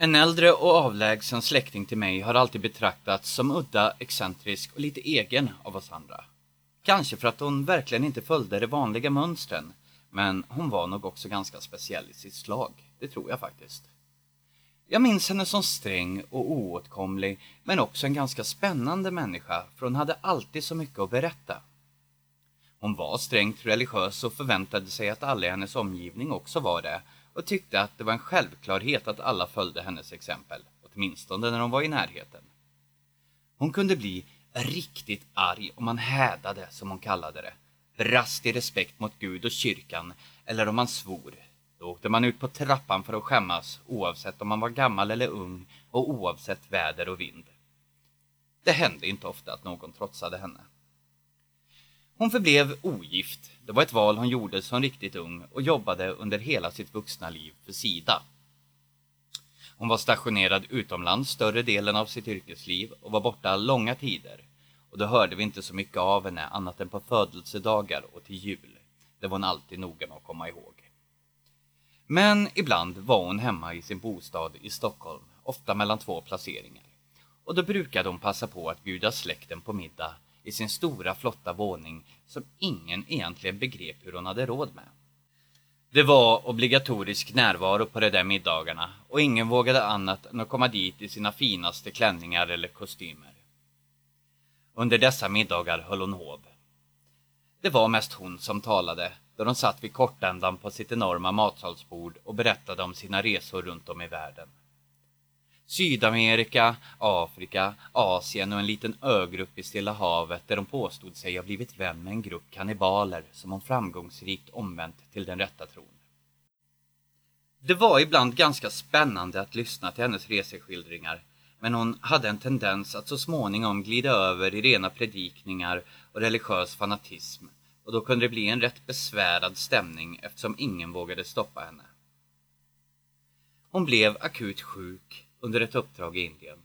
En äldre och avlägsen släkting till mig har alltid betraktats som udda, excentrisk och lite egen av oss andra. Kanske för att hon verkligen inte följde de vanliga mönstren, men hon var nog också ganska speciell i sitt slag. Det tror jag faktiskt. Jag minns henne som sträng och oåtkomlig, men också en ganska spännande människa, för hon hade alltid så mycket att berätta. Hon var strängt religiös och förväntade sig att alla i hennes omgivning också var det och tyckte att det var en självklarhet att alla följde hennes exempel, åtminstone när de var i närheten. Hon kunde bli riktigt arg om man hädade, som hon kallade det, brast i respekt mot Gud och kyrkan eller om man svor. Då åkte man ut på trappan för att skämmas oavsett om man var gammal eller ung och oavsett väder och vind. Det hände inte ofta att någon trotsade henne. Hon förblev ogift. Det var ett val hon gjorde som riktigt ung och jobbade under hela sitt vuxna liv för Sida. Hon var stationerad utomlands större delen av sitt yrkesliv och var borta långa tider. Och då hörde vi inte så mycket av henne annat än på födelsedagar och till jul. Det var hon alltid noga med att komma ihåg. Men ibland var hon hemma i sin bostad i Stockholm, ofta mellan två placeringar. Och då brukade hon passa på att bjuda släkten på middag i sin stora flotta våning som ingen egentligen begrep hur hon hade råd med. Det var obligatorisk närvaro på de där middagarna och ingen vågade annat än att komma dit i sina finaste klänningar eller kostymer. Under dessa middagar höll hon hov. Det var mest hon som talade då de satt vid kortändan på sitt enorma matsalsbord och berättade om sina resor runt om i världen. Sydamerika, Afrika, Asien och en liten ögrupp i Stilla havet där de påstod sig ha blivit vän med en grupp kannibaler som hon framgångsrikt omvänt till den rätta tron. Det var ibland ganska spännande att lyssna till hennes reseskildringar men hon hade en tendens att så småningom glida över i rena predikningar och religiös fanatism och då kunde det bli en rätt besvärad stämning eftersom ingen vågade stoppa henne. Hon blev akut sjuk under ett uppdrag i Indien,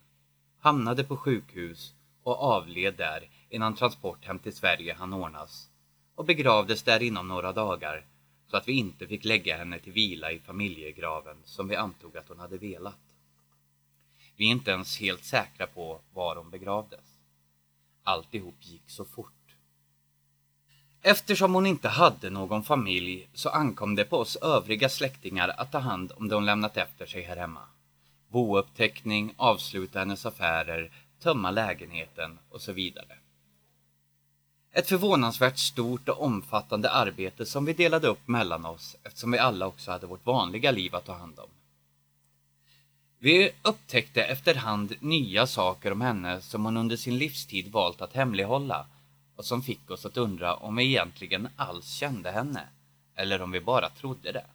hamnade på sjukhus och avled där innan transport hem till Sverige hann ordnas och begravdes där inom några dagar så att vi inte fick lägga henne till vila i familjegraven som vi antog att hon hade velat. Vi är inte ens helt säkra på var hon begravdes. Alltihop gick så fort. Eftersom hon inte hade någon familj så ankom det på oss övriga släktingar att ta hand om det hon lämnat efter sig här hemma bouppteckning, avsluta hennes affärer, tömma lägenheten och så vidare. Ett förvånansvärt stort och omfattande arbete som vi delade upp mellan oss eftersom vi alla också hade vårt vanliga liv att ta hand om. Vi upptäckte efterhand nya saker om henne som hon under sin livstid valt att hemlighålla och som fick oss att undra om vi egentligen alls kände henne eller om vi bara trodde det.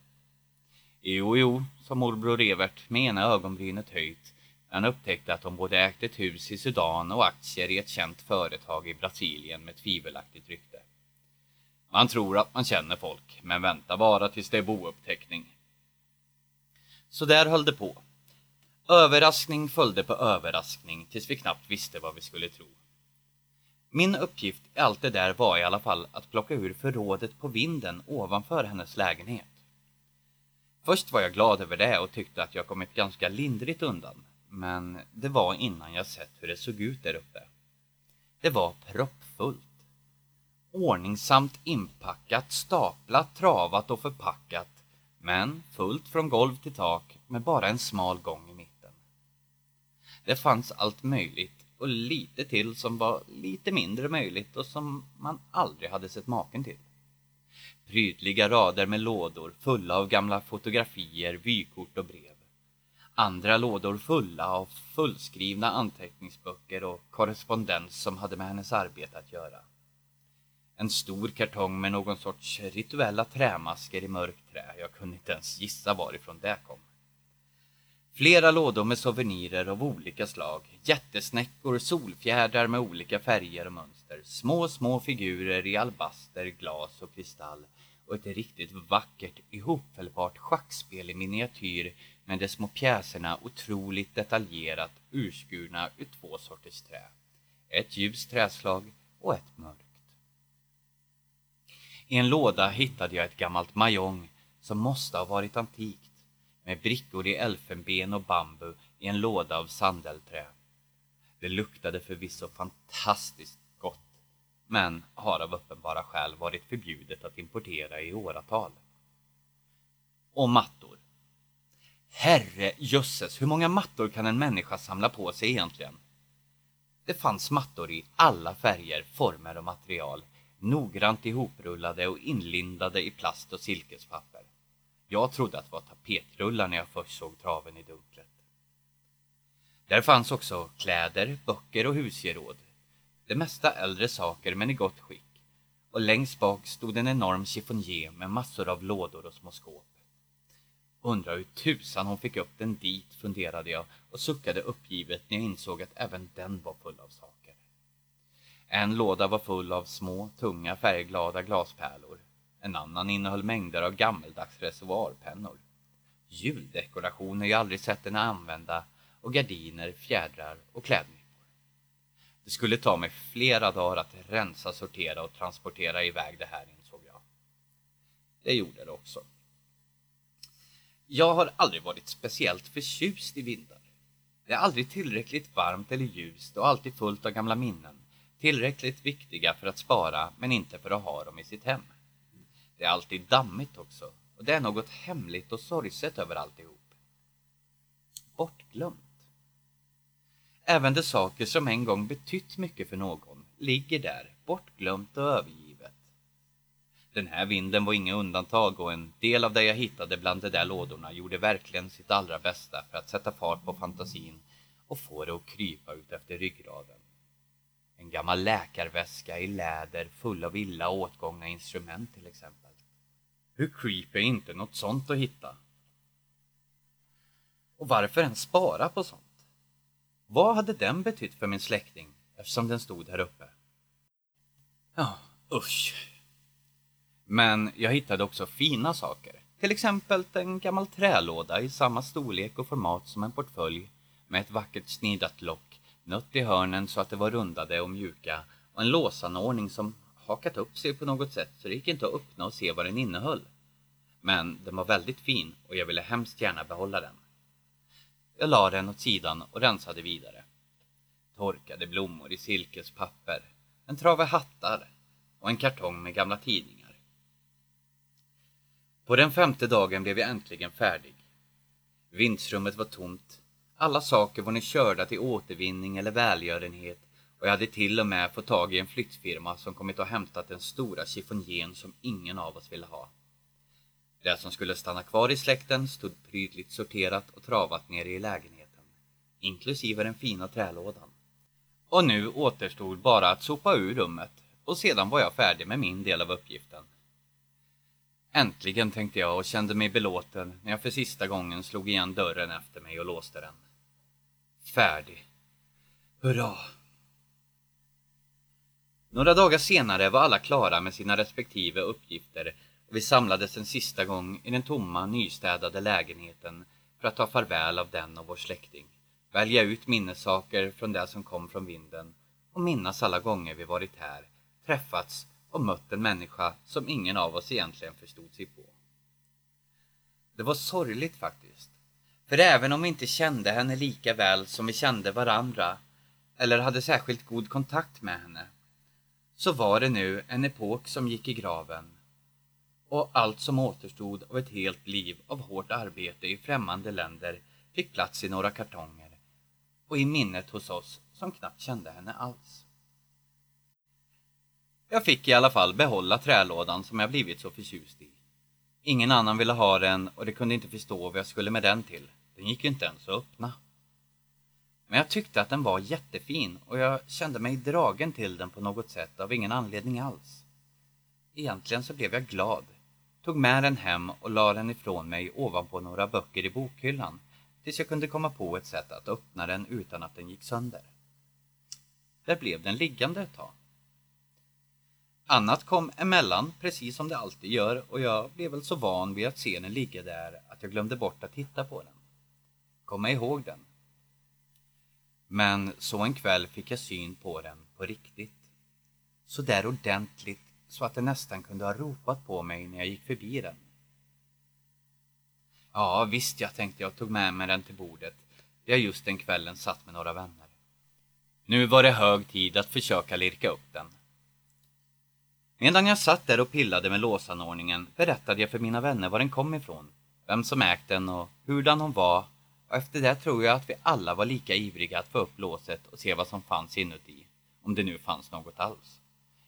Jo, jo, sa morbror Evert med ena ögonbrynet höjt. Han upptäckte att de både ägt ett hus i Sudan och aktier i ett känt företag i Brasilien med tvivelaktigt rykte. Man tror att man känner folk, men vänta bara tills det är bouppteckning. Så där höll det på. Överraskning följde på överraskning tills vi knappt visste vad vi skulle tro. Min uppgift i allt det där var i alla fall att plocka ur förrådet på vinden ovanför hennes lägenhet. Först var jag glad över det och tyckte att jag kommit ganska lindrigt undan. Men det var innan jag sett hur det såg ut där uppe. Det var proppfullt. Ordningsamt inpackat, staplat, travat och förpackat. Men fullt från golv till tak med bara en smal gång i mitten. Det fanns allt möjligt och lite till som var lite mindre möjligt och som man aldrig hade sett maken till. Prydliga rader med lådor fulla av gamla fotografier, vykort och brev. Andra lådor fulla av fullskrivna anteckningsböcker och korrespondens som hade med hennes arbete att göra. En stor kartong med någon sorts rituella trämasker i mörkt trä. Jag kunde inte ens gissa varifrån det kom. Flera lådor med souvenirer av olika slag. Jättesnäckor, solfjädrar med olika färger och mönster. Små, små figurer i albaster, glas och kristall och ett riktigt vackert ihopfällbart schackspel i miniatyr med de små pjäserna otroligt detaljerat urskurna ur två sorters trä. Ett ljust träslag och ett mörkt. I en låda hittade jag ett gammalt majong som måste ha varit antikt med brickor i elfenben och bambu i en låda av sandelträ. Det luktade förvisso fantastiskt gott, men har av uppenbara skäl varit förbjudet att importera i åratal. Och mattor. Herre jösses, hur många mattor kan en människa samla på sig egentligen? Det fanns mattor i alla färger, former och material, noggrant ihoprullade och inlindade i plast och silkespapper. Jag trodde att det var tapetrullar när jag först såg traven i dunklet. Där fanns också kläder, böcker och husgeråd. Det mesta äldre saker men i gott skick. Och längst bak stod en enorm chiffonier med massor av lådor och små skåp. Undrar hur tusan hon fick upp den dit, funderade jag och suckade uppgivet när jag insåg att även den var full av saker. En låda var full av små, tunga, färgglada glaspärlor. En annan innehöll mängder av gammeldags reservoarpennor. Juldekorationer jag aldrig sett henne använda och gardiner, fjädrar och klädnypor. Det skulle ta mig flera dagar att rensa, sortera och transportera iväg det här insåg jag. Det gjorde det också. Jag har aldrig varit speciellt förtjust i vindar. Det är aldrig tillräckligt varmt eller ljust och alltid fullt av gamla minnen. Tillräckligt viktiga för att spara men inte för att ha dem i sitt hem. Det är alltid dammigt också och det är något hemligt och sorgset över alltihop. Bortglömt. Även de saker som en gång betytt mycket för någon ligger där, bortglömt och övergivet. Den här vinden var inget undantag och en del av det jag hittade bland de där lådorna gjorde verkligen sitt allra bästa för att sätta fart på fantasin och få det att krypa ut efter ryggraden. En gammal läkarväska i läder full av illa åtgångna instrument till exempel. Hur creepy är inte något sånt att hitta? Och varför ens spara på sånt? Vad hade den betytt för min släkting eftersom den stod här uppe? Ja, usch. Men jag hittade också fina saker. Till exempel en gammal trälåda i samma storlek och format som en portfölj med ett vackert snidat lock, nött i hörnen så att det var rundade och mjuka och en låsanordning som hakat upp sig på något sätt så det gick inte att öppna och se vad den innehöll. Men den var väldigt fin och jag ville hemskt gärna behålla den. Jag la den åt sidan och rensade vidare. Torkade blommor i silkespapper, en trave hattar och en kartong med gamla tidningar. På den femte dagen blev jag äntligen färdig. Vindsrummet var tomt. Alla saker var nu körda till återvinning eller välgörenhet och jag hade till och med fått tag i en flyttfirma som kommit och hämtat den stora chiffonjén som ingen av oss ville ha. Det som skulle stanna kvar i släkten stod prydligt sorterat och travat nere i lägenheten, inklusive den fina trälådan. Och nu återstod bara att sopa ur rummet och sedan var jag färdig med min del av uppgiften. Äntligen tänkte jag och kände mig belåten när jag för sista gången slog igen dörren efter mig och låste den. Färdig. Hurra! Några dagar senare var alla klara med sina respektive uppgifter och vi samlades en sista gång i den tomma, nystädade lägenheten för att ta farväl av den och vår släkting, välja ut minnessaker från det som kom från vinden och minnas alla gånger vi varit här, träffats och mött en människa som ingen av oss egentligen förstod sig på. Det var sorgligt faktiskt. För även om vi inte kände henne lika väl som vi kände varandra eller hade särskilt god kontakt med henne så var det nu en epok som gick i graven och allt som återstod av ett helt liv av hårt arbete i främmande länder fick plats i några kartonger och i minnet hos oss som knappt kände henne alls. Jag fick i alla fall behålla trälådan som jag blivit så förtjust i. Ingen annan ville ha den och de kunde inte förstå vad jag skulle med den till. Den gick ju inte ens att öppna. Men jag tyckte att den var jättefin och jag kände mig dragen till den på något sätt av ingen anledning alls. Egentligen så blev jag glad tog med den hem och la den ifrån mig ovanpå några böcker i bokhyllan tills jag kunde komma på ett sätt att öppna den utan att den gick sönder. Där blev den liggande ett tag. Annat kom emellan, precis som det alltid gör och jag blev väl så van vid att se den ligga där att jag glömde bort att titta på den. Komma ihåg den. Men så en kväll fick jag syn på den på riktigt. Så där ordentligt så att den nästan kunde ha ropat på mig när jag gick förbi den. Ja, visst jag tänkte jag tog med mig den till bordet. där Jag just den kvällen satt med några vänner. Nu var det hög tid att försöka lirka upp den. Medan jag satt där och pillade med låsanordningen berättade jag för mina vänner var den kom ifrån, vem som ägt den och hurdan hon var och efter det tror jag att vi alla var lika ivriga att få upp låset och se vad som fanns inuti, om det nu fanns något alls.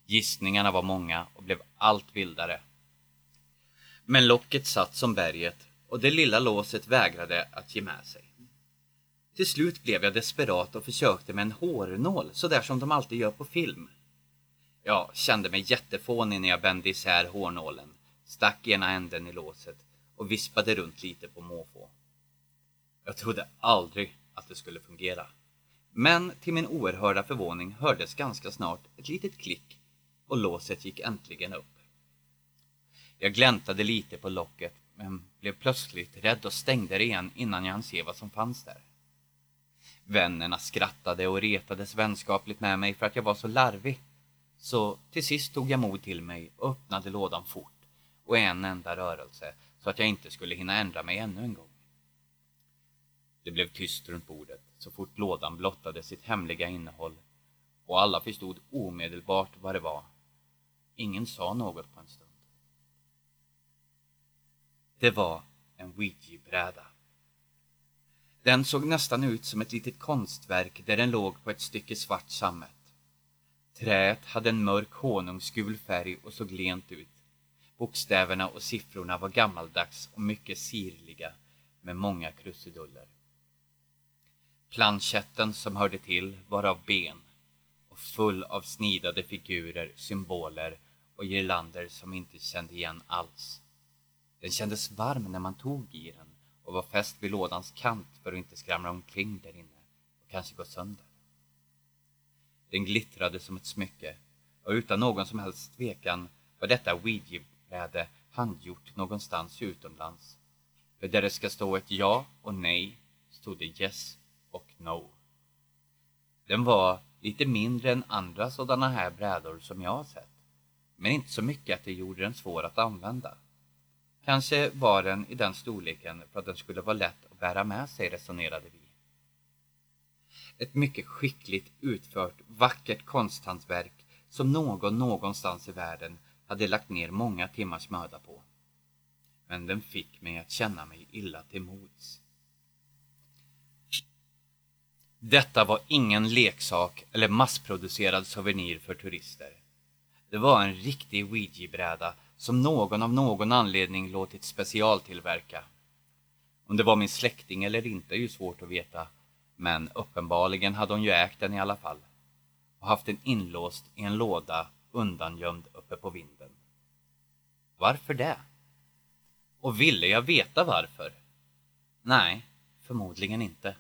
Gissningarna var många och blev allt vildare. Men locket satt som berget och det lilla låset vägrade att ge med sig. Till slut blev jag desperat och försökte med en hårnål, så där som de alltid gör på film. Jag kände mig jättefånig när jag bände isär hårnålen, stack ena änden i låset och vispade runt lite på måfå. Jag trodde aldrig att det skulle fungera. Men till min oerhörda förvåning hördes ganska snart ett litet klick och låset gick äntligen upp. Jag gläntade lite på locket men blev plötsligt rädd och stängde det igen innan jag hann se vad som fanns där. Vännerna skrattade och retades vänskapligt med mig för att jag var så larvig. Så till sist tog jag mod till mig och öppnade lådan fort och en enda rörelse så att jag inte skulle hinna ändra mig ännu en gång. Det blev tyst runt bordet så fort lådan blottade sitt hemliga innehåll och alla förstod omedelbart vad det var. Ingen sa något på en stund. Det var en ouija-bräda. Den såg nästan ut som ett litet konstverk där den låg på ett stycke svart sammet. Träet hade en mörk honungsgul färg och såg lent ut. Bokstäverna och siffrorna var gammaldags och mycket sirliga med många krusiduller. Planchetten som hörde till var av ben och full av snidade figurer, symboler och girlander som inte kände igen alls. Den kändes varm när man tog i den och var fäst vid lådans kant för att inte skramla omkring där inne och kanske gå sönder. Den glittrade som ett smycke och utan någon som helst tvekan var detta ouija-bräde handgjort någonstans utomlands. För där det ska stå ett ja och nej stod det yes Snow. no. Den var lite mindre än andra sådana här brädor som jag har sett. Men inte så mycket att det gjorde den svår att använda. Kanske var den i den storleken för att den skulle vara lätt att bära med sig, resonerade vi. Ett mycket skickligt utfört, vackert konsthantverk som någon någonstans i världen hade lagt ner många timmars möda på. Men den fick mig att känna mig illa till mods. Detta var ingen leksak eller massproducerad souvenir för turister. Det var en riktig ouija-bräda som någon av någon anledning låtit specialtillverka. Om det var min släkting eller inte är ju svårt att veta, men uppenbarligen hade hon ju ägt den i alla fall och haft den inlåst i en låda undangömd uppe på vinden. Varför det? Och ville jag veta varför? Nej, förmodligen inte.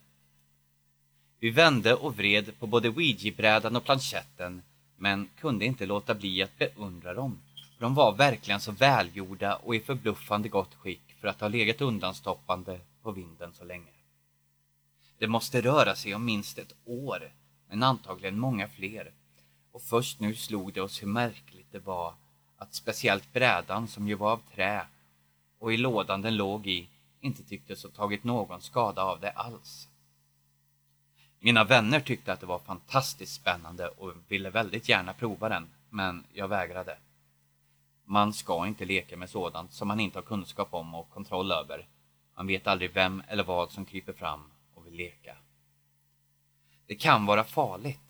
Vi vände och vred på både ouija-brädan och planchetten men kunde inte låta bli att beundra dem. De var verkligen så välgjorda och i förbluffande gott skick för att ha legat undanstoppande på vinden så länge. Det måste röra sig om minst ett år, men antagligen många fler. Och först nu slog det oss hur märkligt det var att speciellt brädan som ju var av trä och i lådan den låg i inte tycktes ha tagit någon skada av det alls. Mina vänner tyckte att det var fantastiskt spännande och ville väldigt gärna prova den, men jag vägrade. Man ska inte leka med sådant som man inte har kunskap om och kontroll över. Man vet aldrig vem eller vad som kryper fram och vill leka. Det kan vara farligt.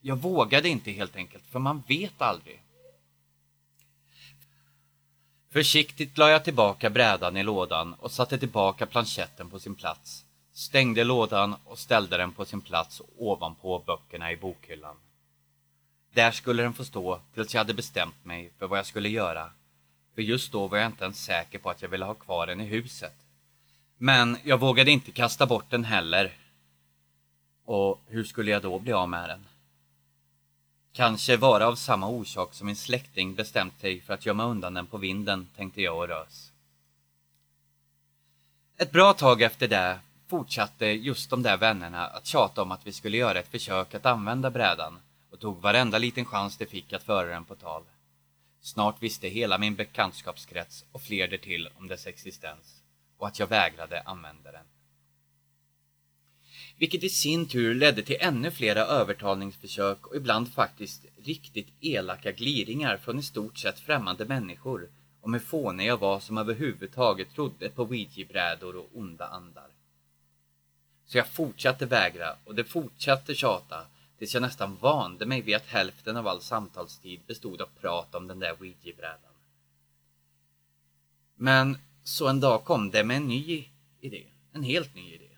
Jag vågade inte helt enkelt, för man vet aldrig. Försiktigt la jag tillbaka brädan i lådan och satte tillbaka planchetten på sin plats stängde lådan och ställde den på sin plats ovanpå böckerna i bokhyllan. Där skulle den få stå tills jag hade bestämt mig för vad jag skulle göra. För just då var jag inte ens säker på att jag ville ha kvar den i huset. Men jag vågade inte kasta bort den heller. Och hur skulle jag då bli av med den? Kanske vara av samma orsak som min släkting bestämt sig för att gömma undan den på vinden, tänkte jag och rös. Ett bra tag efter det fortsatte just de där vännerna att tjata om att vi skulle göra ett försök att använda brädan och tog varenda liten chans de fick att föra den på tal. Snart visste hela min bekantskapskrets och fler därtill om dess existens och att jag vägrade använda den. Vilket i sin tur ledde till ännu flera övertalningsförsök och ibland faktiskt riktigt elaka gliringar från i stort sett främmande människor om hur fånig jag var som överhuvudtaget trodde på ouija-brädor och onda andar. Så jag fortsatte vägra och det fortsatte tjata tills jag nästan vande mig vid att hälften av all samtalstid bestod av prat om den där ouija-brädan. Men så en dag kom det med en ny idé, en helt ny idé,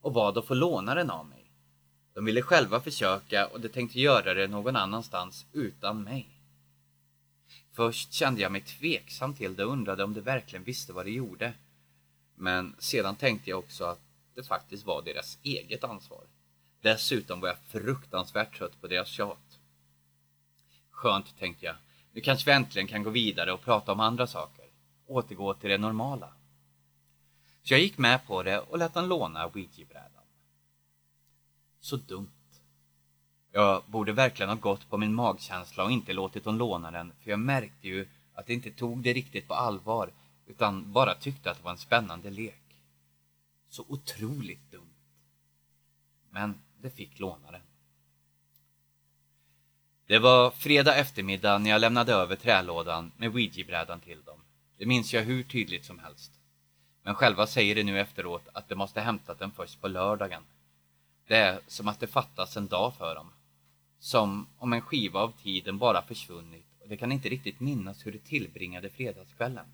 och bad att få låna den av mig. De ville själva försöka och de tänkte göra det någon annanstans utan mig. Först kände jag mig tveksam till det och undrade om de verkligen visste vad de gjorde. Men sedan tänkte jag också att det faktiskt var deras eget ansvar. Dessutom var jag fruktansvärt trött på deras tjat. Skönt, tänkte jag. Nu kanske vi äntligen kan gå vidare och prata om andra saker. Återgå till det normala. Så jag gick med på det och lät han låna ouija-brädan. Så dumt. Jag borde verkligen ha gått på min magkänsla och inte låtit hon låna den, för jag märkte ju att de inte tog det riktigt på allvar, utan bara tyckte att det var en spännande lek. Så otroligt dumt. Men det fick låna den. Det var fredag eftermiddag när jag lämnade över trälådan med ouija-brädan till dem. Det minns jag hur tydligt som helst. Men själva säger det nu efteråt att de måste hämtat den först på lördagen. Det är som att det fattas en dag för dem. Som om en skiva av tiden bara försvunnit och de kan inte riktigt minnas hur de tillbringade fredagskvällen.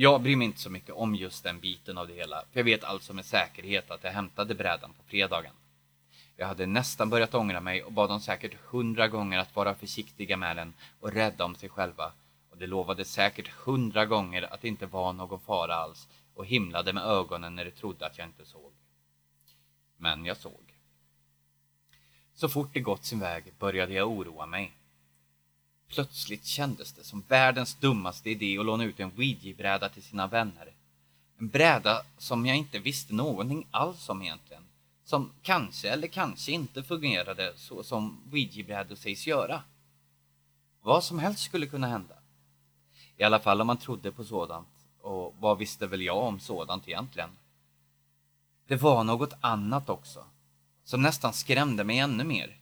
Jag bryr mig inte så mycket om just den biten av det hela, för jag vet alltså med säkerhet att jag hämtade brädan på fredagen. Jag hade nästan börjat ångra mig och bad dem säkert hundra gånger att vara försiktiga med den och rädda om sig själva. Och de lovade säkert hundra gånger att det inte var någon fara alls och himlade med ögonen när de trodde att jag inte såg. Men jag såg. Så fort det gått sin väg började jag oroa mig. Plötsligt kändes det som världens dummaste idé att låna ut en ouija-bräda till sina vänner. En bräda som jag inte visste någonting alls om egentligen. Som kanske eller kanske inte fungerade så som ouija-brädor sägs göra. Vad som helst skulle kunna hända. I alla fall om man trodde på sådant. Och vad visste väl jag om sådant egentligen? Det var något annat också. Som nästan skrämde mig ännu mer.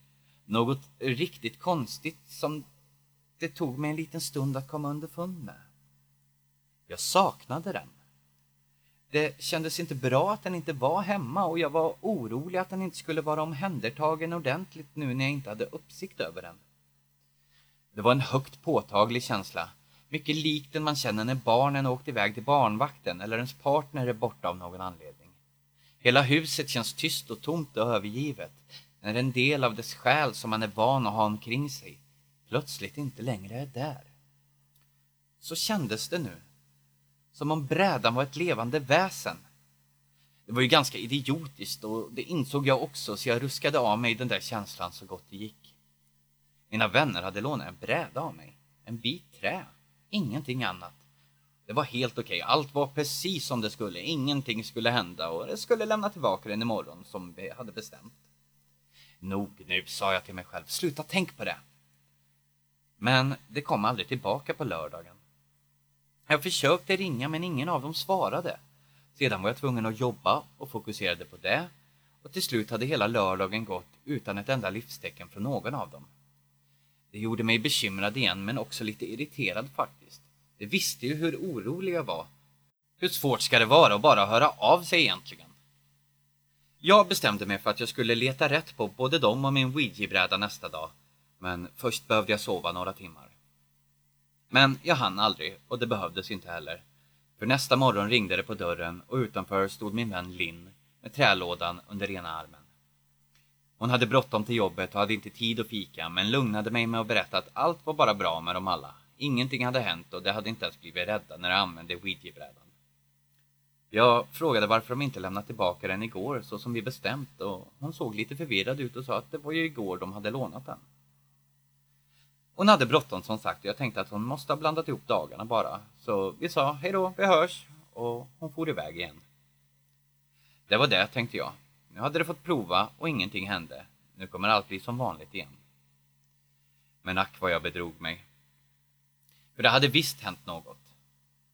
Något riktigt konstigt som det tog mig en liten stund att komma underfund med. Jag saknade den. Det kändes inte bra att den inte var hemma och jag var orolig att den inte skulle vara omhändertagen ordentligt nu när jag inte hade uppsikt över den. Det var en högt påtaglig känsla, mycket lik den man känner när barnen åkt iväg till barnvakten eller ens partner är borta av någon anledning. Hela huset känns tyst och tomt och övergivet, när en del av dess själ som man är van att ha omkring sig plötsligt inte längre är där. Så kändes det nu. Som om brädan var ett levande väsen. Det var ju ganska idiotiskt och det insåg jag också så jag ruskade av mig den där känslan så gott det gick. Mina vänner hade lånat en bräda av mig. En bit trä. Ingenting annat. Det var helt okej. Allt var precis som det skulle. Ingenting skulle hända och det skulle lämna tillbaka den imorgon som vi hade bestämt. Nog nu, sa jag till mig själv. Sluta tänk på det. Men det kom aldrig tillbaka på lördagen. Jag försökte ringa men ingen av dem svarade. Sedan var jag tvungen att jobba och fokuserade på det och till slut hade hela lördagen gått utan ett enda livstecken från någon av dem. Det gjorde mig bekymrad igen men också lite irriterad faktiskt. De visste ju hur orolig jag var. Hur svårt ska det vara att bara höra av sig egentligen? Jag bestämde mig för att jag skulle leta rätt på både dem och min ouija-bräda nästa dag men först behövde jag sova några timmar. Men jag hann aldrig och det behövdes inte heller. För nästa morgon ringde det på dörren och utanför stod min vän Linn med trälådan under ena armen. Hon hade bråttom till jobbet och hade inte tid att fika men lugnade mig med att berätta att allt var bara bra med dem alla. Ingenting hade hänt och de hade inte ens blivit rädda när de använde ouija-brädan. Jag frågade varför de inte lämnat tillbaka den igår så som vi bestämt och hon såg lite förvirrad ut och sa att det var ju igår de hade lånat den. Hon hade bråttom som sagt och jag tänkte att hon måste ha blandat ihop dagarna bara. Så vi sa hej då, vi hörs och hon for iväg igen. Det var det, tänkte jag. Nu hade de fått prova och ingenting hände. Nu kommer allt bli som vanligt igen. Men ack vad jag bedrog mig. För det hade visst hänt något.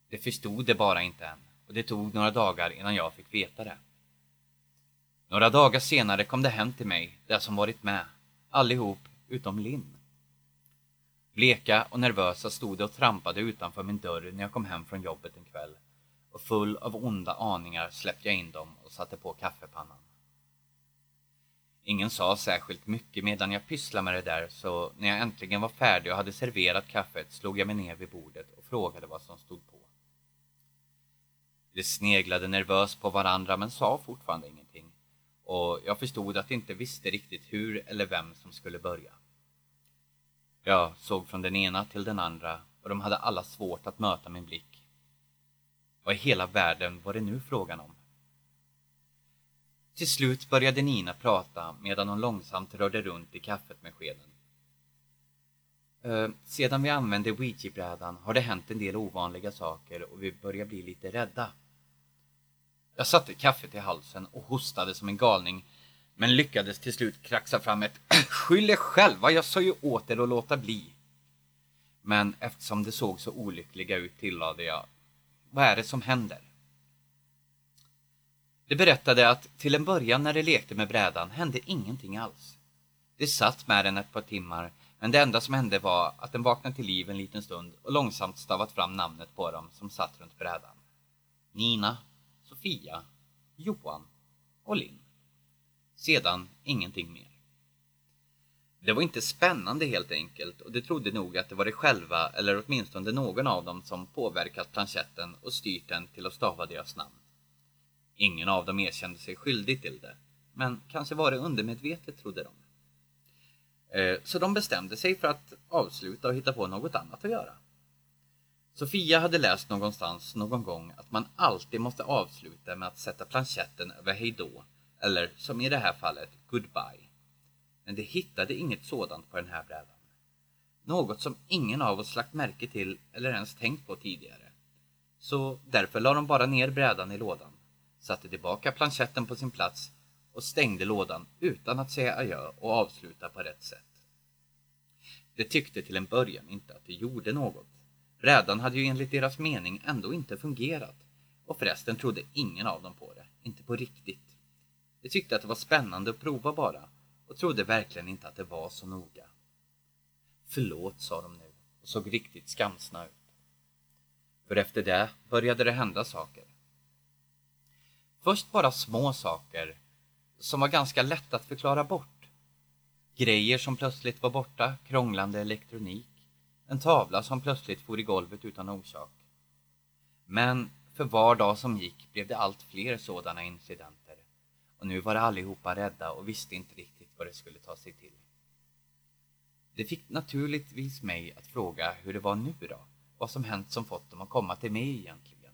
Det förstod det bara inte än och det tog några dagar innan jag fick veta det. Några dagar senare kom det hem till mig, det som varit med, allihop utom Linn. Bleka och nervösa stod de och trampade utanför min dörr när jag kom hem från jobbet en kväll och full av onda aningar släppte jag in dem och satte på kaffepannan. Ingen sa särskilt mycket medan jag pysslade med det där så när jag äntligen var färdig och hade serverat kaffet slog jag mig ner vid bordet och frågade vad som stod på. De sneglade nervöst på varandra men sa fortfarande ingenting och jag förstod att de inte visste riktigt hur eller vem som skulle börja. Jag såg från den ena till den andra och de hade alla svårt att möta min blick. Vad i hela världen var det nu frågan om? Till slut började Nina prata medan hon långsamt rörde runt i kaffet med skeden. Eh, sedan vi använde Ouija-brädan har det hänt en del ovanliga saker och vi börjar bli lite rädda. Jag satte kaffet i halsen och hostade som en galning men lyckades till slut kraxa fram ett Skyll er själva, jag sa ju åt er att låta bli. Men eftersom det såg så olyckliga ut tillade jag Vad är det som händer? Det berättade att till en början när de lekte med brädan hände ingenting alls. Det satt med den ett par timmar, men det enda som hände var att den vaknade till liv en liten stund och långsamt stavat fram namnet på dem som satt runt brädan. Nina, Sofia, Johan och Linn. Sedan ingenting mer. Det var inte spännande helt enkelt och de trodde nog att det var de själva eller åtminstone någon av dem som påverkat planchetten och styrt den till att stava deras namn. Ingen av dem erkände sig skyldig till det, men kanske var det undermedvetet trodde de. Eh, så de bestämde sig för att avsluta och hitta på något annat att göra. Sofia hade läst någonstans någon gång att man alltid måste avsluta med att sätta planchetten över hejdå, eller som i det här fallet, goodbye. Men de hittade inget sådant på den här brädan. Något som ingen av oss lagt märke till eller ens tänkt på tidigare. Så därför la de bara ner brädan i lådan satte tillbaka planchetten på sin plats och stängde lådan utan att säga adjö och avsluta på rätt sätt. De tyckte till en början inte att det gjorde något. Brädan hade ju enligt deras mening ändå inte fungerat och förresten trodde ingen av dem på det, inte på riktigt. De tyckte att det var spännande att prova bara och trodde verkligen inte att det var så noga. Förlåt, sa de nu och såg riktigt skamsna ut. För efter det började det hända saker. Först bara små saker som var ganska lätta att förklara bort. Grejer som plötsligt var borta, krånglande elektronik, en tavla som plötsligt for i golvet utan orsak. Men för var dag som gick blev det allt fler sådana incidenter och nu var allihopa rädda och visste inte riktigt vad det skulle ta sig till. Det fick naturligtvis mig att fråga hur det var nu då, vad som hänt som fått dem att komma till mig egentligen.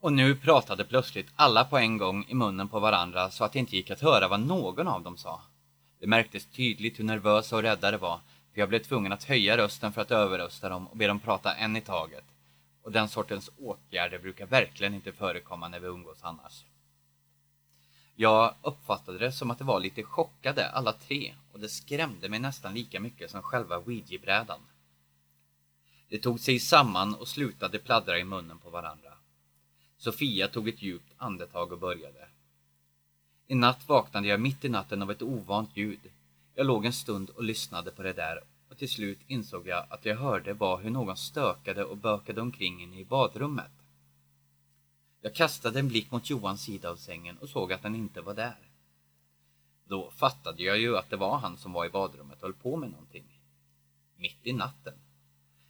Och nu pratade plötsligt alla på en gång i munnen på varandra så att det inte gick att höra vad någon av dem sa. Det märktes tydligt hur nervösa och rädda det var, för jag blev tvungen att höja rösten för att överrösta dem och be dem prata en i taget. Och den sortens åtgärder brukar verkligen inte förekomma när vi umgås annars. Jag uppfattade det som att det var lite chockade alla tre och det skrämde mig nästan lika mycket som själva ouija-brädan. Det tog sig samman och slutade pladdra i munnen på varandra. Sofia tog ett djupt andetag och började. I natt vaknade jag mitt i natten av ett ovant ljud. Jag låg en stund och lyssnade på det där och till slut insåg jag att jag hörde var hur någon stökade och bökade omkring inne i badrummet. Jag kastade en blick mot Johans sida av sängen och såg att han inte var där. Då fattade jag ju att det var han som var i badrummet och höll på med någonting. Mitt i natten.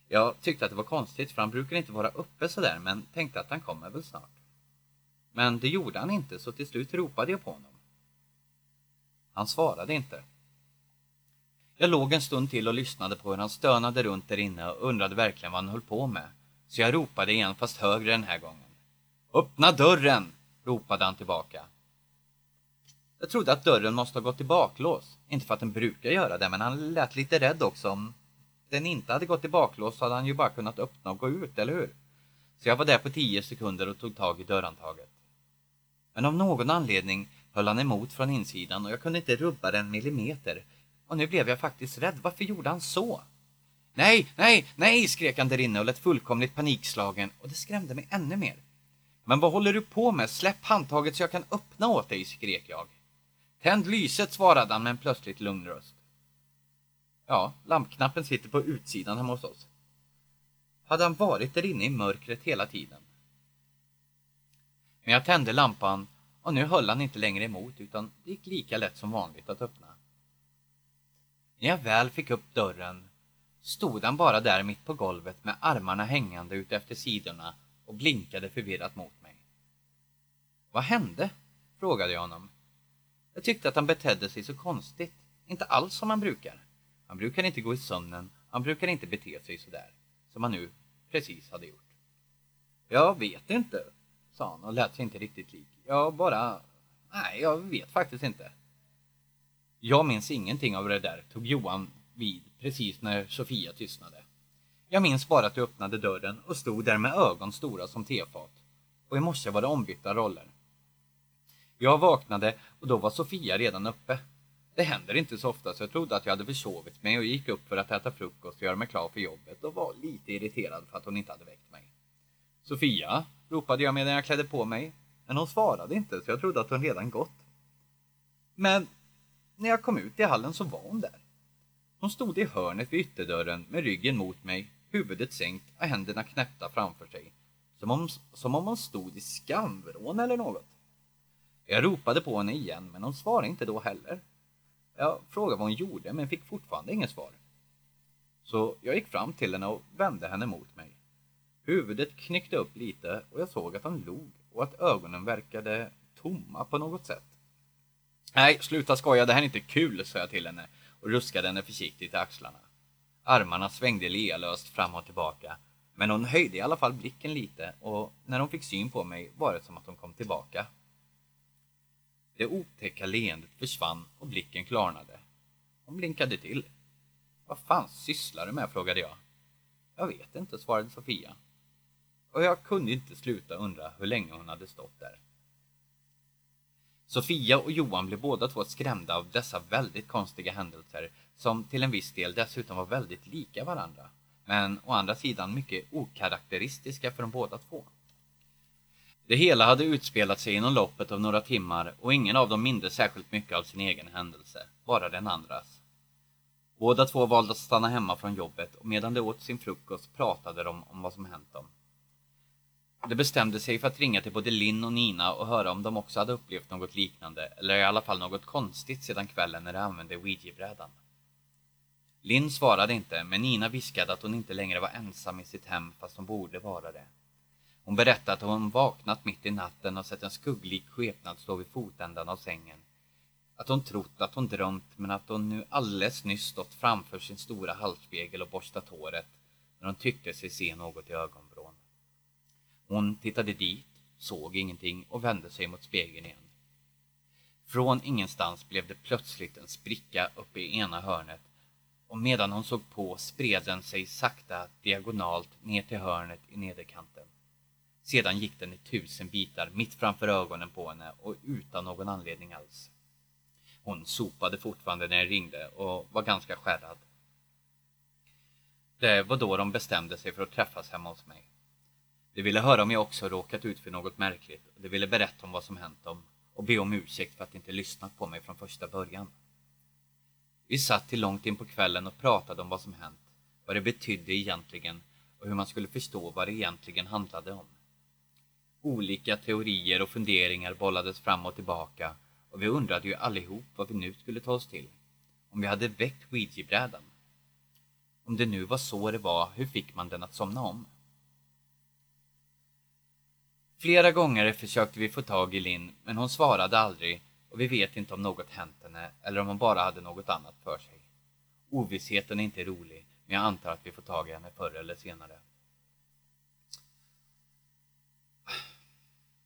Jag tyckte att det var konstigt för han brukar inte vara uppe sådär men tänkte att han kommer väl snart. Men det gjorde han inte så till slut ropade jag på honom. Han svarade inte. Jag låg en stund till och lyssnade på hur han stönade runt där inne och undrade verkligen vad han höll på med. Så jag ropade igen fast högre den här gången. Öppna dörren! ropade han tillbaka. Jag trodde att dörren måste ha gått i baklås. Inte för att den brukar göra det, men han lät lite rädd också Om den inte hade gått i baklås så hade han ju bara kunnat öppna och gå ut, eller hur? Så jag var där på tio sekunder och tog tag i dörrhandtaget. Men av någon anledning höll han emot från insidan och jag kunde inte rubba den millimeter. Och nu blev jag faktiskt rädd. Varför gjorde han så? Nej, nej, nej, skrek han där inne och lät fullkomligt panikslagen och det skrämde mig ännu mer. Men vad håller du på med? Släpp handtaget så jag kan öppna åt dig, skrek jag. Tänd lyset, svarade han med en plötsligt lugn röst. Ja, lampknappen sitter på utsidan hemma hos oss. Hade han varit där inne i mörkret hela tiden? Men jag tände lampan och nu höll han inte längre emot utan det gick lika lätt som vanligt att öppna. När jag väl fick upp dörren stod han bara där mitt på golvet med armarna hängande ut efter sidorna och blinkade förvirrat mot mig. Vad hände? frågade jag honom. Jag tyckte att han betedde sig så konstigt, inte alls som han brukar. Han brukar inte gå i sömnen, han brukar inte bete sig så där, som han nu precis hade gjort. Jag vet inte, sa han och lät sig inte riktigt lik. Jag bara... Nej, jag vet faktiskt inte. Jag minns ingenting av det där, tog Johan vid precis när Sofia tystnade. Jag minns bara att du öppnade dörren och stod där med ögon stora som tefat. Och i morse var det ombytta roller. Jag vaknade och då var Sofia redan uppe. Det händer inte så ofta så jag trodde att jag hade försovit mig och gick upp för att äta frukost och göra mig klar för jobbet och var lite irriterad för att hon inte hade väckt mig. Sofia, ropade jag medan jag klädde på mig. Men hon svarade inte så jag trodde att hon redan gått. Men när jag kom ut i hallen så var hon där. Hon stod i hörnet vid ytterdörren med ryggen mot mig, huvudet sänkt och händerna knäppta framför sig. Som om, som om hon stod i skamvrån eller något. Jag ropade på henne igen men hon svarade inte då heller. Jag frågade vad hon gjorde men fick fortfarande inget svar. Så jag gick fram till henne och vände henne mot mig. Huvudet knyckte upp lite och jag såg att hon log och att ögonen verkade tomma på något sätt. Nej, sluta skoja, det här är inte kul, sa jag till henne och ruskade henne försiktigt i axlarna. Armarna svängde lealöst fram och tillbaka, men hon höjde i alla fall blicken lite och när hon fick syn på mig var det som att hon kom tillbaka. Det otäcka leendet försvann och blicken klarnade. Hon blinkade till. Vad fan sysslar du med? frågade jag. Jag vet inte, svarade Sofia. Och jag kunde inte sluta undra hur länge hon hade stått där. Sofia och Johan blev båda två skrämda av dessa väldigt konstiga händelser som till en viss del dessutom var väldigt lika varandra. Men å andra sidan mycket okaraktäristiska för de båda två. Det hela hade utspelat sig inom loppet av några timmar och ingen av dem mindes särskilt mycket av sin egen händelse, bara den andras. Båda två valde att stanna hemma från jobbet och medan de åt sin frukost pratade de om vad som hänt dem. De bestämde sig för att ringa till både Linn och Nina och höra om de också hade upplevt något liknande, eller i alla fall något konstigt sedan kvällen när de använde ouija-brädan. Linn svarade inte, men Nina viskade att hon inte längre var ensam i sitt hem fast hon borde vara det. Hon berättade att hon vaknat mitt i natten och sett en skugglik skepnad stå vid fotändan av sängen. Att hon trott att hon drömt men att hon nu alldeles nyss stått framför sin stora halsspegel och borstat håret när hon tyckte sig se något i ögonvrån. Hon tittade dit, såg ingenting och vände sig mot spegeln igen. Från ingenstans blev det plötsligt en spricka uppe i ena hörnet och medan hon såg på spred den sig sakta diagonalt ner till hörnet i nederkanten. Sedan gick den i tusen bitar mitt framför ögonen på henne och utan någon anledning alls. Hon sopade fortfarande när jag ringde och var ganska skärrad. Det var då de bestämde sig för att träffas hemma hos mig. De ville höra om jag också råkat ut för något märkligt och de ville berätta om vad som hänt dem och be om ursäkt för att inte lyssnat på mig från första början. Vi satt till långt in på kvällen och pratade om vad som hänt, vad det betydde egentligen och hur man skulle förstå vad det egentligen handlade om. Olika teorier och funderingar bollades fram och tillbaka och vi undrade ju allihop vad vi nu skulle ta oss till. Om vi hade väckt ouija-brädan. Om det nu var så det var, hur fick man den att somna om? Flera gånger försökte vi få tag i Linn, men hon svarade aldrig och vi vet inte om något hänt henne eller om hon bara hade något annat för sig. Ovissheten är inte rolig, men jag antar att vi får tag i henne förr eller senare.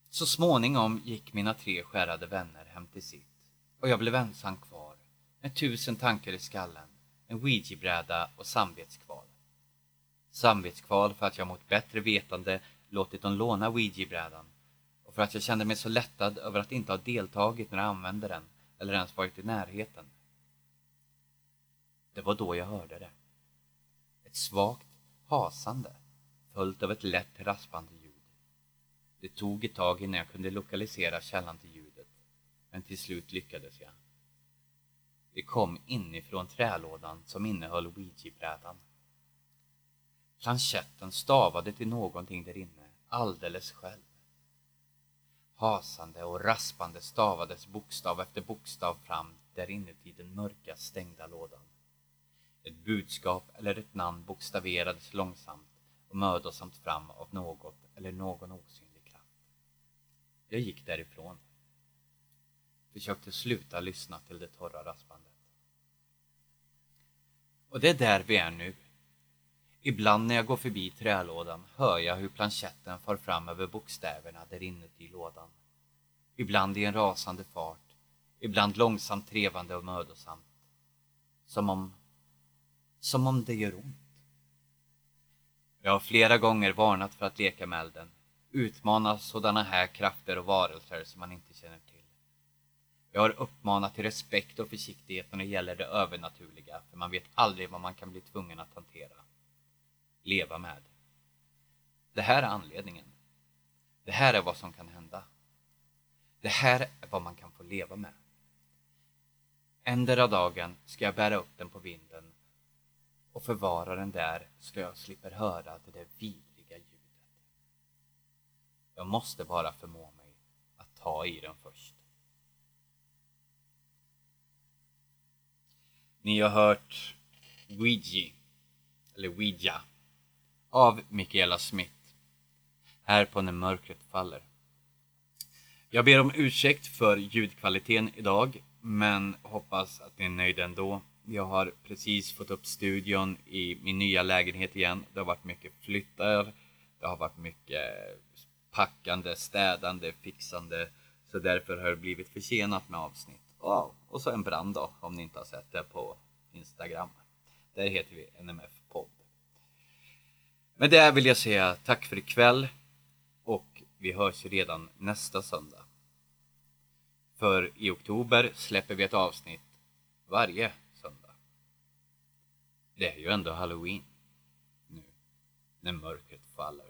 Så småningom gick mina tre skärrade vänner hem till sitt och jag blev ensam kvar med tusen tankar i skallen, en ouija-bräda och samvetskval. Samvetskval för att jag mot bättre vetande låtit dem låna ouija-brädan och för att jag kände mig så lättad över att inte ha deltagit när jag använde den eller ens varit i närheten. Det var då jag hörde det. Ett Ett svagt hasande följt av ett lätt raspande ljud. Det tog ett tag innan jag kunde lokalisera källan till ljudet, men till slut lyckades jag. Det kom inifrån trälådan som innehöll ouija-brädan. Planchetten stavade till någonting där inne, alldeles själv. Hasande och raspande stavades bokstav efter bokstav fram där inuti den mörka stängda lådan. Ett budskap eller ett namn bokstaverades långsamt och mödosamt fram av något eller någon osynlig kraft. Jag gick därifrån. Försökte sluta lyssna till det torra raspandet. Och det är där vi är nu. Ibland när jag går förbi trälådan hör jag hur planchetten far fram över bokstäverna där inuti lådan. Ibland i en rasande fart, ibland långsamt trevande och mödosamt. Som om... som om det gör ont. Jag har flera gånger varnat för att leka med elden, utmana sådana här krafter och varelser som man inte känner till. Jag har uppmanat till respekt och försiktighet när det gäller det övernaturliga, för man vet aldrig vad man kan bli tvungen att hantera. Leva med. Det här är anledningen. Det här är vad som kan hända. Det här är vad man kan få leva med. Ändera dagen ska jag bära upp den på vinden och förvara den där så jag slipper höra det där vidriga ljudet. Jag måste bara förmå mig att ta i den först. Ni har hört Ouija, eller Ouija, av Michaela Smith, här på När mörkret faller. Jag ber om ursäkt för ljudkvaliteten idag, men hoppas att ni är nöjda ändå. Jag har precis fått upp studion i min nya lägenhet igen. Det har varit mycket flyttar, det har varit mycket packande, städande, fixande. Så därför har det blivit försenat med avsnitt. Och så en brand då, om ni inte har sett det på Instagram. Där heter vi NMF. Med det vill jag säga tack för ikväll och vi hörs redan nästa söndag. För i oktober släpper vi ett avsnitt varje söndag. Det är ju ändå halloween nu, när mörkret faller.